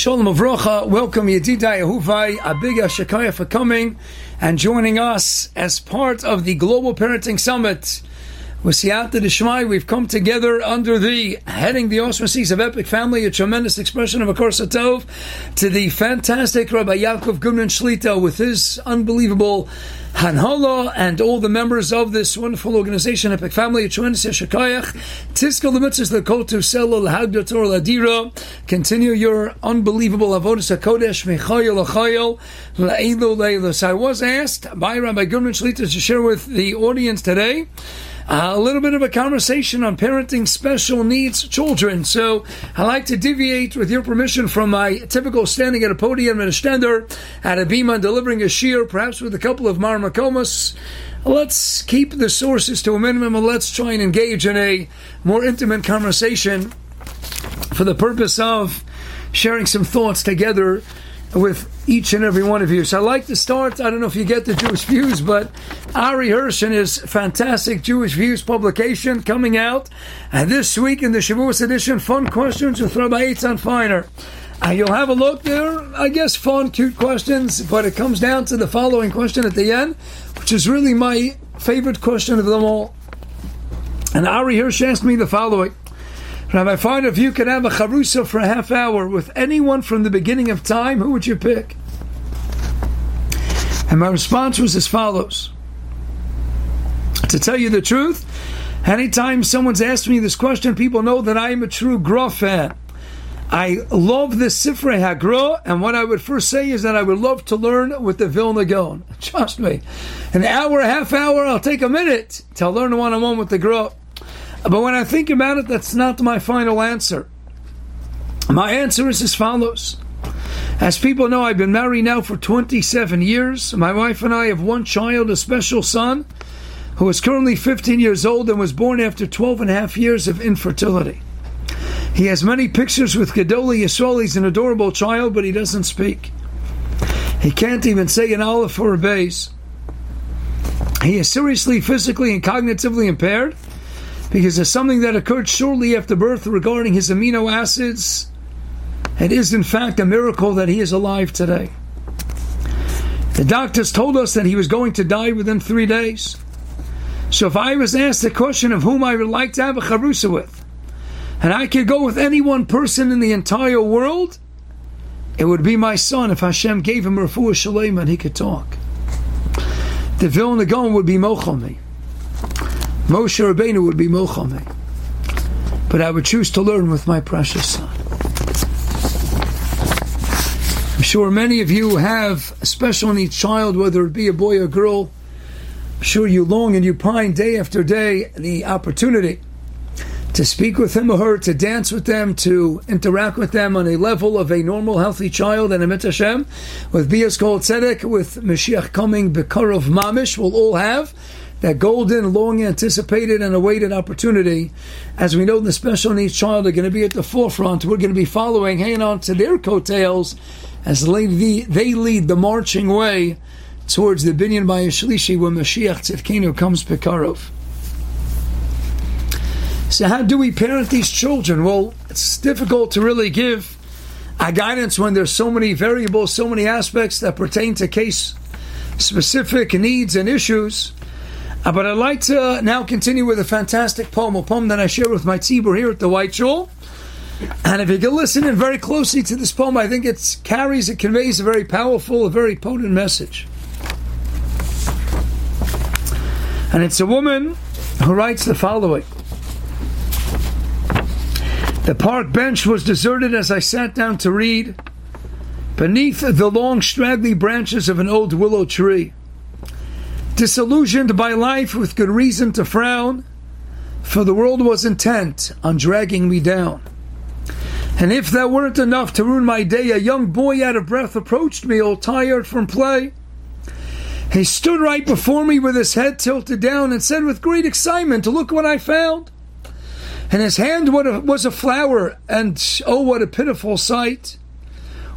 Shalom Avrocha, welcome Yedidai Ahuvai, a big Shakaya for coming and joining us as part of the Global Parenting Summit. With Siyata Dishmai, we've come together under the heading the auspices of Epic Family, a tremendous expression of a Tov, to the fantastic Rabbi Yaakov Gumnan Shlita with his unbelievable Hanhola and all the members of this wonderful organization, Epic Family, a tremendous Yeshakayach, Tiskal the Mitzvahs, the Kotu Sela, Lahagda Torah Ladira, continue your unbelievable Avodah HaKodesh, Mechayel Achayel, La'elu Leilus. I was asked by Rabbi Gumnan Shlita to share with the audience today Uh, a little bit of a conversation on parenting special needs children. So I like to deviate, with your permission, from my typical standing at a podium at a stender, at a bima, delivering a shear, perhaps with a couple of marmakomas. Let's keep the sources to a minimum and let's try and engage in a more intimate conversation for the purpose of sharing some thoughts together with each and every one of you. So I'd like to start, I don't know if you get the Jewish Vues, but Ari Hirsch and his fantastic Jewish Vues publication coming out and this week in the Shavuos edition, Fun Questions with Rabbi Eitan Feiner. Uh, you'll have a look there, I guess fun, cute questions, but it comes down to the following question at the end, which is really my favorite question of them all. And Ari Hirsch asked me the following. Rabbi Feiner, if you could have a charusa for a half hour with anyone from the beginning of time, who would you pick? And my response was as follows. To tell you the truth, anytime someone's asked me this question, people know that I am a true Gra fan. I love the Sifrei Hagra, and what I would first say is that I would love to learn with the Vilna Gaon. Trust me. An hour, a half hour, I'll take a minute to learn one on one with the Gra. But when I think about it, that's not my final answer. My answer is as follows. As people know, I've been married now for 27 years. My wife and I have one child, a special son, who is currently 15 years old and was born after 12 and a half years of infertility. He has many pictures with Gedoli Yisrael. He's an adorable child, but he doesn't speak. He can't even say an aleph or a base. He is seriously physically and cognitively impaired because there's something that occurred shortly after birth regarding his amino acids. It is, in fact, a miracle that he is alive today. The doctors told us that he was going to die within three days. So if I was asked the question of whom I would like to have a charusa with, and I could go with any one person in the entire world, it would be my son if Hashem gave him refuah shalem and he could talk. The Vilna Gaon would be mochel Moshe Rabbeinu would be Mochame. But I would choose to learn with my precious son. I'm sure many of you have a special needs child, whether it be a boy or girl. I'm sure you long and you pine day after day the opportunity to speak with him or her, to dance with them, to interact with them on a level of a normal, healthy child and a Hashem, with Bias called Tzedek, with Mashiach coming, Bekarov Mamish, we'll all have that golden, long anticipated, and awaited opportunity. As we know, the special needs child are going to be at the forefront. We're going to be following, hanging on to their coattails as they lead the marching way towards the Binyan Bayashlishi when Mashiach Tzidkenu comes Pekarov. So, how do we parent these children? Well, it's difficult to really give a guidance when there's so many variables, so many aspects that pertain to case specific needs and issues. Uh, but I'd like to now continue with a fantastic poem, a poem that I share with my tzibur here at the White Shul. And if you can listen in very closely to this poem, I think it carries, it conveys a very powerful, a very potent message. And it's a woman who writes the following The park bench was deserted as I sat down to read beneath the long, straggly branches of an old willow tree disillusioned by life with good reason to frown, for the world was intent on dragging me down. And if that weren't enough to ruin my day, a young boy out of breath approached me, all tired from play. He stood right before me with his head tilted down and said with great excitement, Look what I found. And his hand was a flower, and oh, what a pitiful sight!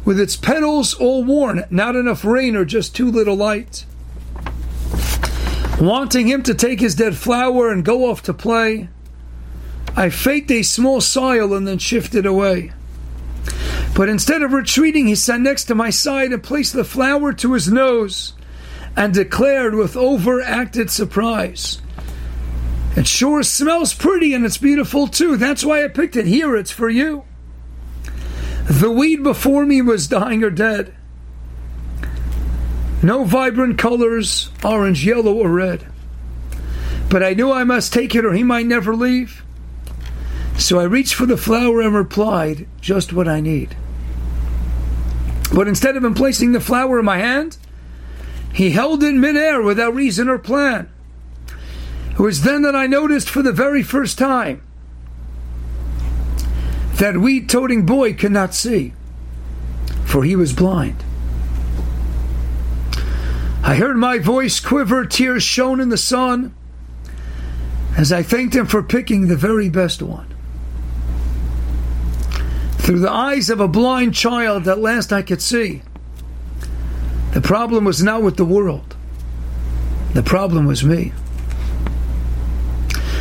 With its petals all worn, not enough rain or just too little light wanting him to take his dead flower and go off to play. I faked a small sigh and then shifted away. But instead of retreating, he sat next to my side and placed the flower to his nose and declared with overacted surprise, It sure smells pretty and it's beautiful too. That's why I picked it. Here, it's for you. The weed before me was dying or dead. No vibrant colors, orange, yellow, or red. But I knew I must take it or he might never leave. So I reached for the flower and replied, Just what I need. But instead of him placing the flower in my hand, he held it midair without reason or plan. It was then that I noticed for the very first time that weed toting boy could not see, for he was blind. I heard my voice quiver, tears shone in the sun, as I thanked him for picking the very best one. Through the eyes of a blind child, at last I could see. The problem was not with the world, the problem was me.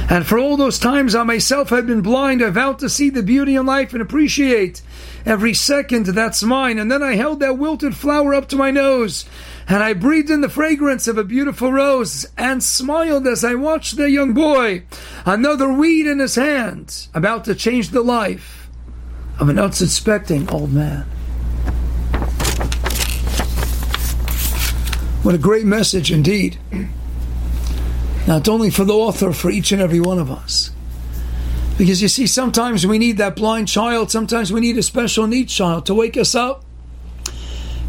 And for all those times I myself had been blind, I vowed to see the beauty in life and appreciate every second that's mine. And then I held that wilted flower up to my nose, and I breathed in the fragrance of a beautiful rose, and smiled as I watched the young boy, another weed in his hand, about to change the life of an unsuspecting old man. What a great message indeed. Not only for the author, for each and every one of us. Because you see, sometimes we need that blind child, sometimes we need a special needs child to wake us up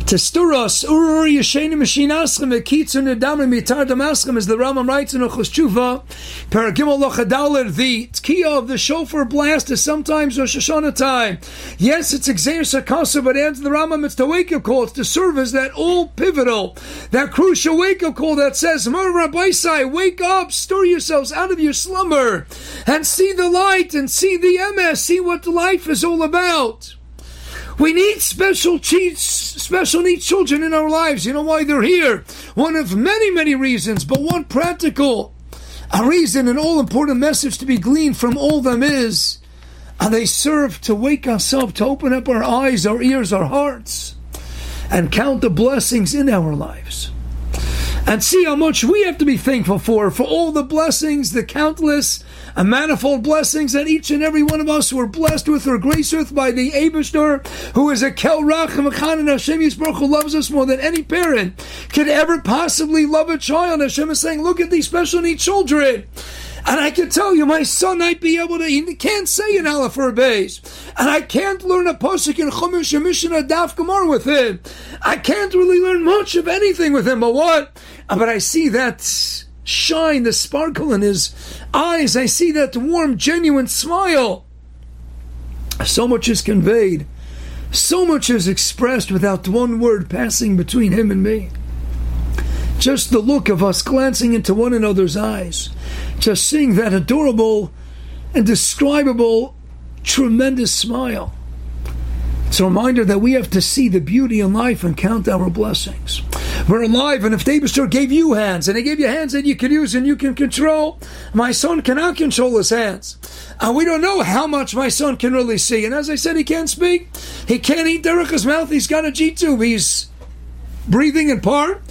to stir us, Urur Yeshenim Meshinaschem, Ekitzun Edamim Yitar Damaschem, as the Rambam writes in Ochos Tshuva, Paragimel Lochadaler, the Tkiya of the shofar blast is sometimes Rosh Hashanah time. Yes, it's Exer Sakasa, but adds the Rambam, it's the wake up call, it's to serve as that all pivotal, that crucial wake up call that says, Rabbi Sai, wake up, stir yourselves out of your slumber, and see the light, and see the MS, see what life is all about. We need special needs, special needs children in our lives. You know why they're here? One of many, many reasons, but one practical a reason, an all important message to be gleaned from all them is, and they serve to wake us up, to open up our eyes, our ears, our hearts, and count the blessings in our lives and see how much we have to be thankful for, for all the blessings, the countless and manifold blessings that each and every one of us were blessed with or graced with by the Abishter, who is a Kel Rachem and Hashem Yisbaruch, who loves us more than any parent could ever possibly love a child. Hashem is saying, look at these special needs children. And I can tell you, my son might be able to, he can't say an Aleph or a base. And I can't learn a Pasuk in Chumash, a Mishnah, Daf Gemara with him. I can't really learn much of anything with him, but what? Uh, but I see that shine, the sparkle in his eyes. I see that warm, genuine smile. So much is conveyed. So much is expressed without one word passing between him and me. Just the look of us glancing into one another's eyes, just seeing that adorable, indescribable, tremendous smile. It's a reminder that we have to see the beauty in life and count our blessings. We're alive, and if David gave you hands, and he gave you hands that you can use and you can control, my son cannot control his hands. And we don't know how much my son can really see. And as I said, he can't speak. He can't eat Derek's mouth. He's got a G tube. He's breathing in part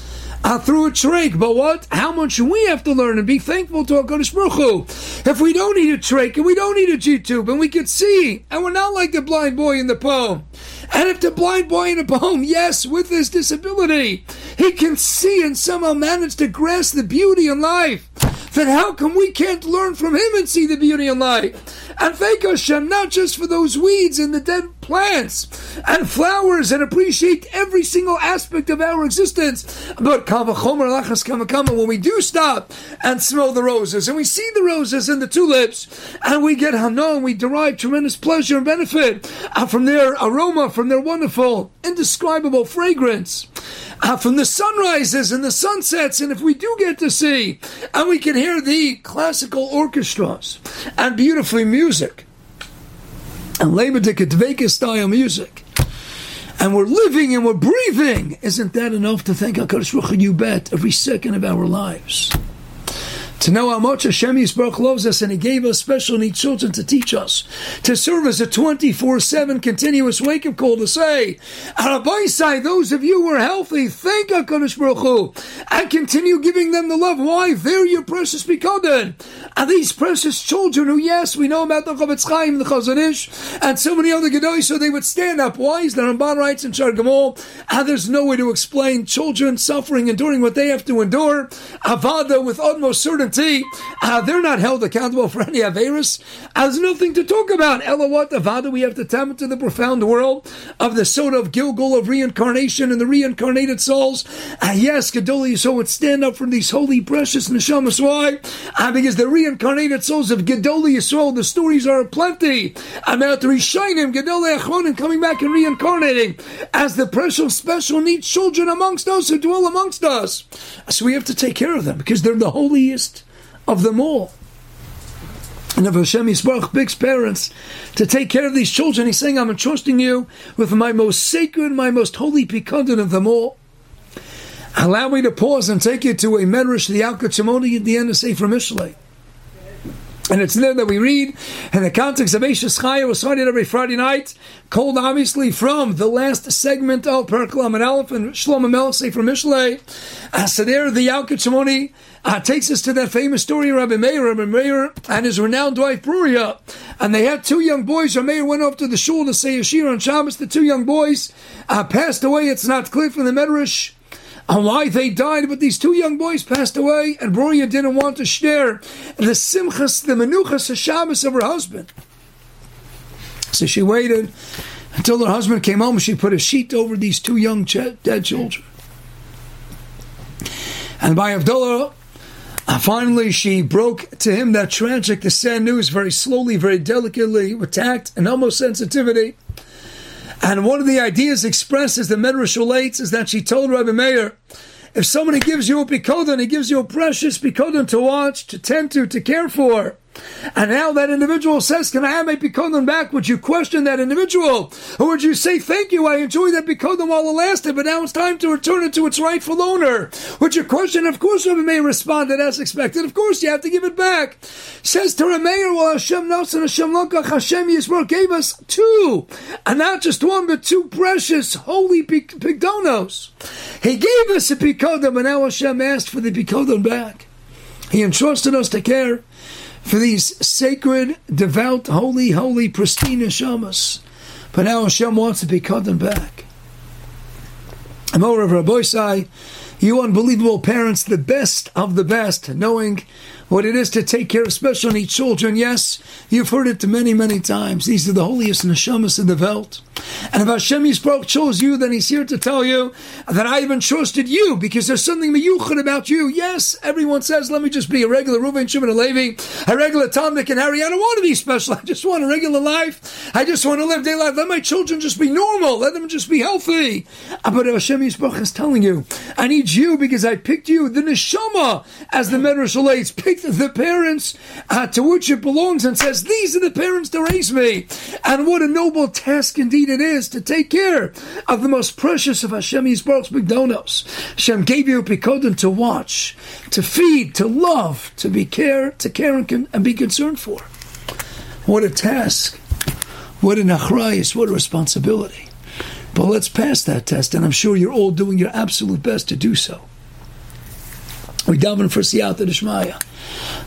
uh, through a trach. But what? How much we have to learn and be thankful to HaKadosh Baruch Hu. If we don't need a trach and we don't need a G-tube and we can see and we're not like the blind boy in the poem. And if the blind boy in a poem, yes, with his disability, he can see and somehow manage to grasp the beauty in life, then how come we can't learn from him and see the beauty in life? And thank Hashem not just for those weeds and the dead plants and flowers and appreciate every single aspect of our existence, but when we do stop and smell the roses and we see the roses and the tulips and we get hana and we derive tremendous pleasure and benefit from their aroma, from their wonderful, indescribable fragrance, uh, from the sunrises and the sunsets, and if we do get to see and we can hear the classical orchestras and beautifully music and Lebedik style music and we're living and we're breathing, isn't that enough to thank HaKadosh Baruch you bet every second of our lives? To know how much Hashem Yisbarach loves us and He gave us special needs children to teach us, to serve as a 24-7 continuous wake-up call to say, side, those of you who are healthy, thank HaKadosh Baruch Hu, and continue giving them the love. Why? They're your precious Bikoden. And these precious children who, yes, we know about the Chofetz Chaim, the Chazon Ish, and so many other Gedoy, so they would stand up. Why? Is the Ramban writes in Shar and there's no way to explain children suffering, enduring what they have to endure. Avada with utmost certainty, uh, they're not held accountable for any Averis. There's nothing to talk about. Ella what Avada, we have to tap into the profound world of the soda of Gilgul of reincarnation and the reincarnated souls. Uh, yes, Gedoli so would stand up for these holy, precious neshamas. Why? Uh, because the reincarnated souls of Gedoli Yisrael, the stories are plenty I'm about the Rishonim, Gedoli Achronim coming back and reincarnating as the precious, special needs children amongst us who dwell amongst us. So we have to take care of them because they're the holiest of them all. And if Hashem Yisbarach begs parents to take care of these children, he's saying, I'm entrusting you with my most sacred, my most holy pikadon of them all. Allow me to pause and take you to a Medrash, the Yalkut Shimoni at the end of Sefer Mishlei. And it's there that we read in the context of Eishes Chaya was started every Friday night, called obviously from the last segment of Perklam and Aleph and Shlomo Melech Sefer Mishlei. So there the Yalkut Shimoni uh, takes us to that famous story of Rabbi Meir, Rabbi Meir and his renowned wife Bruria. And they had two young boys. Rabbi Meir went off to the shul to say Yeshir on Shabbos. The two young boys uh, passed away. It's not clear from the Medrash on why they died, but these two young boys passed away, and Bruria didn't want to share the simchas, the menuchas, the Shabbos of her husband. So she waited until her husband came home. She put a sheet over these two young ch- dead children. And by Abdullah, Uh, finally she broke to him that tragic, the sad news very slowly, very delicately, with tact and almost sensitivity. And one of the ideas expressed as the Medrash relates is that she told Rabbi Meir, if somebody gives you a pikodon, he gives you a precious pikodon to watch, to tend to, to care for. And now that individual says, Can I have my Bikodim back? Would you question that individual? Or would you say, Thank you, I enjoyed that Bikodim while it lasted, but now it's time to return it to its rightful owner? Would you question? Of course, Rabbi Meir responded as expected. Of course, you have to give it back. Says to Meir, Well, Hashem and Hashem Lakach, Hashem Yisrael gave us two, and not just one, but two precious, holy Bikodonos. He gave us a Bikodim, and now Hashem asked for the Bikodim back. He entrusted us to care for these sacred, devout, holy, holy, pristine neshamas. But now Hashem wants to be cut them back. Amor of Rabbi you unbelievable parents, the best of the best, knowing what it is to take care of special needs children. Yes, you've heard it many, many times. These are the holiest neshamas in the world. And if Hashem Yisroel chose you, then He's here to tell you that I have entrusted you because there's something miyuchad about you. Yes, everyone says, let me just be a regular Reuven, Shimon, and Levi, a regular Dick, and Harry. I don't want to be special. I just want a regular life. I just want to live day life. Let my children just be normal. Let them just be healthy. Uh, but Hashem Yisroel is telling you, I need you because I picked you, the neshama, as the Medrash relates, picked the parents uh, to which it belongs and says, these are the parents to raise me. And what a noble task indeed it is to take care of the most precious of Hashem Yisbarach's Bigdonos. Hashem gave you a Pikodin to watch, to feed, to love, to be care, to care and, and be concerned for. What a task. What an achrayis, what a responsibility. But let's pass that test, and I'm sure you're all doing your absolute best to do so. We daven for Siyata Dishmaya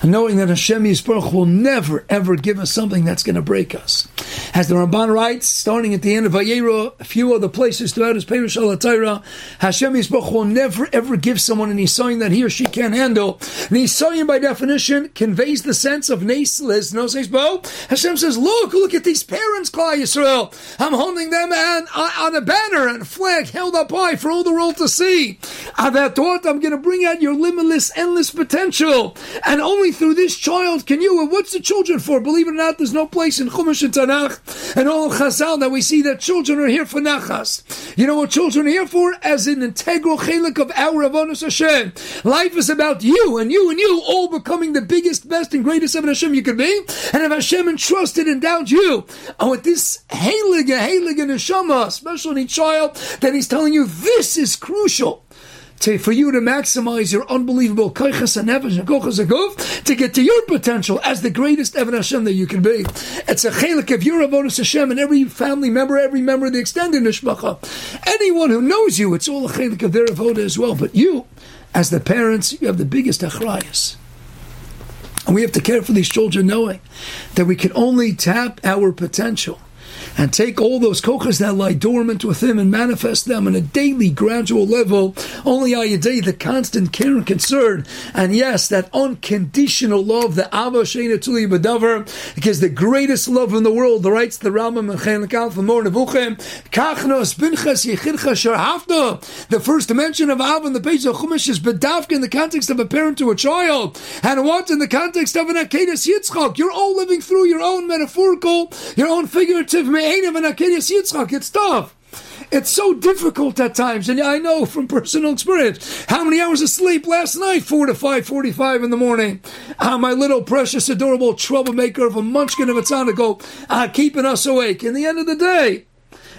knowing that Hashem Yisbarach will never ever give us something that's going to break us. As the Ramban writes, starting at the end of Vayera, a few other places throughout his Perish al Hashem Yisbarach will never ever give someone an Isayin that he or she can't handle. And Isayin, by definition, conveys the sense of Naislis, no says Bo. Hashem says, Look, look at these parents, Klal Yisrael. I'm holding them on, uh, on a banner and flag held up high for all the world to see. At that thought, I'm going to bring out your limitless, endless potential. And only through this child can you. And what's the children for? Believe it or not, there's no place in Chumash and Tanakh and all Chazal that we see that children are here for nachas. You know what children are here for? As an integral chelik of our Avonos Hashem. Life is about you and you and you all becoming the biggest, best, and greatest of Hashem you could be. And if Hashem entrusted, and endowed you oh, with this heilige, heilige neshama, special need child, then He's telling you this is crucial to, for you to maximize your unbelievable koichas and nefesh and kochas aguf to get to your potential as the greatest Evan Hashem that you can be. It's a chelik of your avodas Hashem and every family member, every member of the extended nishmacha. Anyone who knows you, it's all a chelik of their avodah as well. But you, as the parents, you have the biggest achrayas. And we have to care for these children knowing that we can only tap our potential and take all those kochas that lie dormant within and manifest them on a daily, gradual level. Only Ayaday, the constant care and concern, and yes, that unconditional love, the Ava Sheina Tuli Badavar, because the greatest love in the world, the rights the Rambam and Chelikal from Mor Kachnos Binchas Yechidcha Sharhafna, the first dimension of Ava in the page of Chumash is Badavka in the context of a parent to a child, and what in the context of an Akedas Yitzchak. You're all living through your own metaphorical, your own figurative It's tough. It's so difficult at times, and I know from personal experience how many hours of sleep last night, four to five forty-five in the morning. Uh, my little precious, adorable troublemaker of a munchkin of a tzanago, uh, keeping us awake. In the end of the day,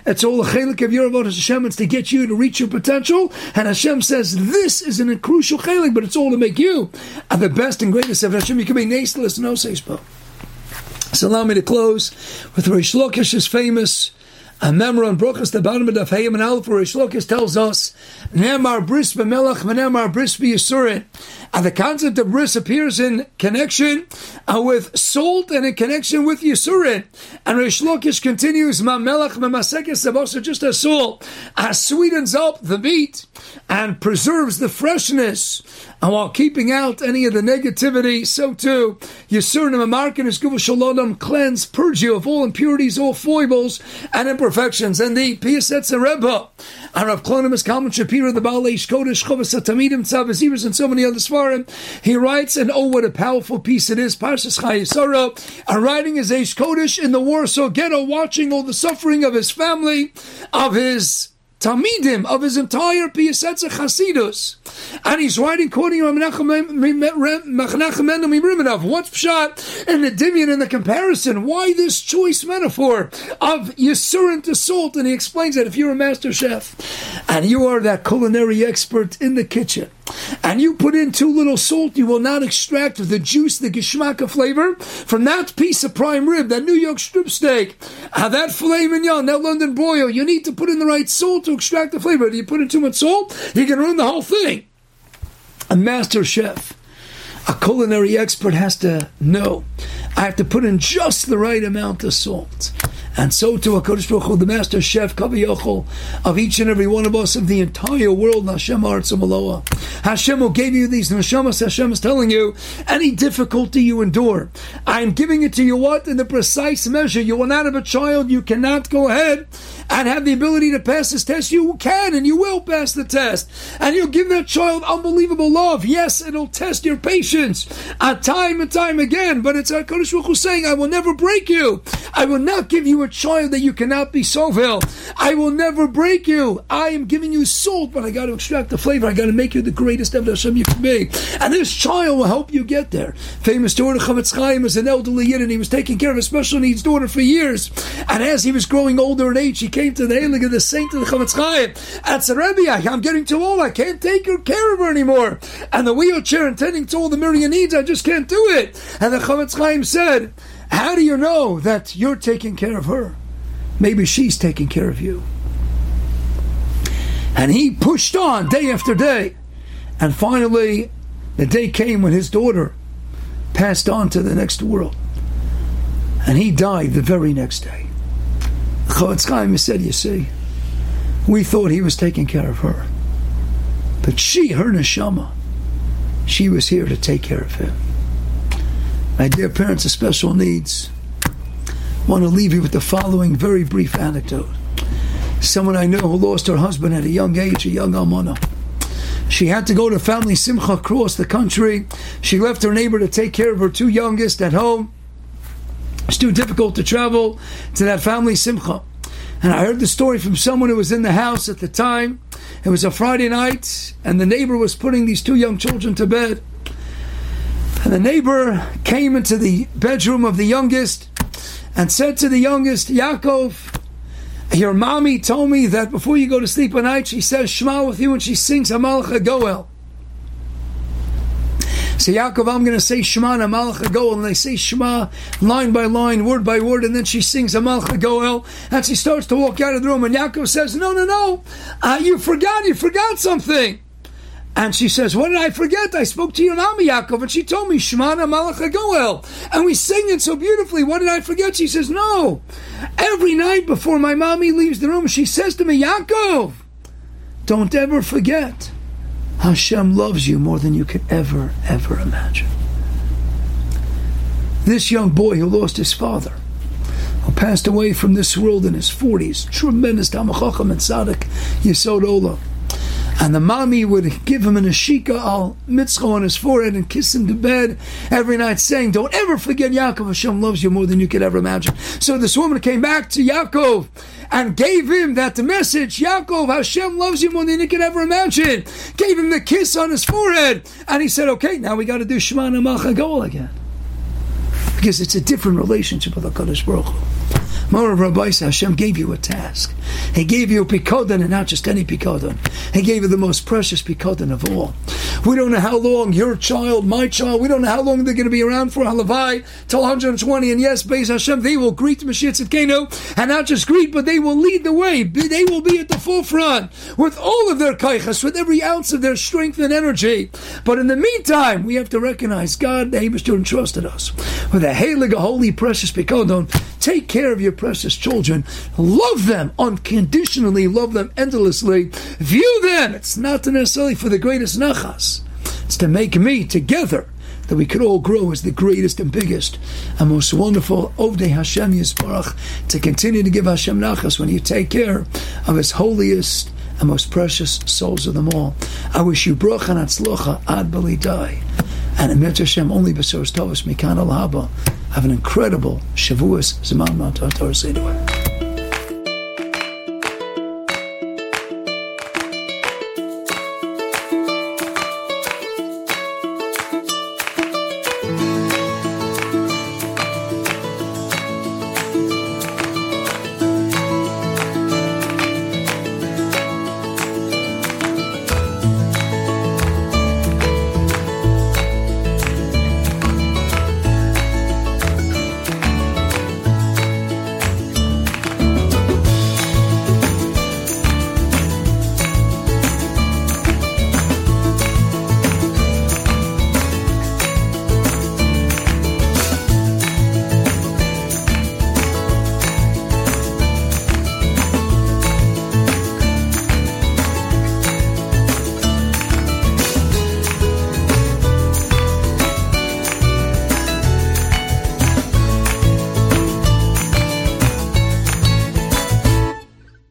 it's all a chelik of your avodah Hashem. It's to get you to reach your potential. And Hashem says this is an, crucial chelik, but it's all to make you uh, the best and greatest of Hashem. You can be nasteless, no seispo. So allow me to close with Rish Lakish's famous a member on Brochus, the bottom of the Hayim and Aleph, where Rish Lakish tells us, Nemar bris b'melach, Nemar bris b'yisurin. And the concept of bris appears in connection uh, with salt and in connection with yisurin. And Rish Lakish continues, Ma melach memasekes just as salt uh, sweetens up the meat and preserves the freshness and while keeping out any of the negativity, so too, Yisurim Amarkin is Shalom cleanse, purge you of all impurities, all foibles, and imperfections. And the Piyasetz Rebbe, and Rav Klonimus Kalman Shapira, the Baal Eish Kodesh, Chovas Tamidim, Tzavazivas, and so many other Svarim, he writes, and oh, what a powerful piece it is, Parshas Chayesara, and writing his Eish Kodesh in the Warsaw Ghetto, watching all the suffering of his family, of his Talmidim of his entire Piyasetza Chasidus. And he's writing quoting Menachem Mendel What's pshat in the Dimion in the comparison? Why this choice metaphor of Yisurin to salt? And he explains that if you're a master chef and you are that culinary expert in the kitchen, and you put in too little salt, you will not extract the juice, the geschmacka flavor from that piece of prime rib, that New York strip steak, uh, that filet mignon, that London broil. You need to put in the right salt to extract the flavor. Do you put in too much salt, you can ruin the whole thing. A master chef, a culinary expert has to know. I have to put in just the right amount of salt. And so to HaKadosh Baruch Hu, the master chef, Kavi of each and every one of us, of the entire world, Hashem Artzamaloa. Hashem who gave you these neshamas, Hashem is telling you, any difficulty you endure, I am giving it to you what? In the precise measure. You will not have a child, you cannot go ahead and have the ability to pass this test. You can and you will pass the test. And you'll give that child unbelievable love. Yes, it'll test your patience uh, time and time again, but it's HaKadosh Baruch Hu saying, I will never break you. I will not give you a child that you cannot be sovil. I will never break you. I am giving you salt, but I got to extract the flavor. I got to make you the greatest ever Hashem you can be. And this child will help you get there. Famous daughter Chofetz Chaim is an elderly yid, and he was taking care of a special needs daughter for years. And as he was growing older in age, he came to the Heilig of the Saint of the Chofetz Chaim. And said, Rebbe, I'm getting too old. I can't take care of her anymore. And the wheelchair and tending to all the million needs, I just can't do it. And the Chofetz Chaim said, how do you know that you're taking care of her? Maybe she's taking care of you. And he pushed on day after day. And finally, the day came when his daughter passed on to the next world. And he died the very next day. Chofetz Chaim said, You see, we thought he was taking care of her. But she, her neshama, she was here to take care of him. My dear parents of special needs, I want to leave you with the following very brief anecdote. Someone I know who lost her husband at a young age, a young almana. She had to go to family simcha across the country. She left her neighbor to take care of her two youngest at home. It's too difficult to travel to that family simcha. And I heard the story from someone who was in the house at the time. It was a Friday night, and the neighbor was putting these two young children to bed. And the neighbor came into the bedroom of the youngest and said to the youngest, Yaakov, Your mommy told me that before you go to sleep at night, she says Shema with you and she sings Hamalcha Goel. So Yaakov, I'm going to say Shema and Amalcha Goel, and they say Shema line by line, word by word, and then she sings Amalcha Goel, and she starts to walk out of the room, and Yaakov says, No, no, no, uh, you forgot, you forgot something. And she says, What did I forget? I spoke to your mama, Yaakov, and she told me, Shemana Malacha Goel. And we sing it so beautifully. What did I forget? She says, No. Every night before my mommy leaves the room, she says to me, Yaakov, don't ever forget Hashem loves you more than you could ever, ever imagine. This young boy who lost his father, who passed away from this world in his 40s, tremendous Tamachacham and Tzaddik, Yesod Olam. And the mommy would give him an ashika al mitzvah on his forehead and kiss him to bed every night, saying, Don't ever forget Yaakov. Hashem loves you more than you could ever imagine. So this woman came back to Yaakov and gave him that message Yaakov, Hashem loves you more than you could ever imagine. Gave him the kiss on his forehead. And he said, Okay, now we got to do Shema and Goel again. Because it's a different relationship with HaKadosh Baruch Hu. Hashem gave you a task. He gave you a pikodon and not just any pikodon. He gave you the most precious pikodon of all. We don't know how long your child, my child, we don't know how long they're going to be around for Halavai till 120. And yes, Beis Hashem, they will greet Mashiach Tzidkenu, and not just greet, but they will lead the way. They will be at the forefront with all of their kaichas, with every ounce of their strength and energy. But in the meantime, we have to recognize God, the Abishter, entrusted us with a Helig, a holy, precious pikodon. Take care of your precious children. Love them unconditionally. Love them endlessly. View them. It's not necessarily for the greatest nachas. It's to make me together that we could all grow as the greatest and biggest and most wonderful Ovdei Hashem Yisbarach to continue to give Hashem nachas when you take care of His holiest and most precious souls of them all. I wish you bracha and atzlocha ad bali die. And in Hashem only b'soros tovus mikan al haba have an incredible Shavuos Mount Torah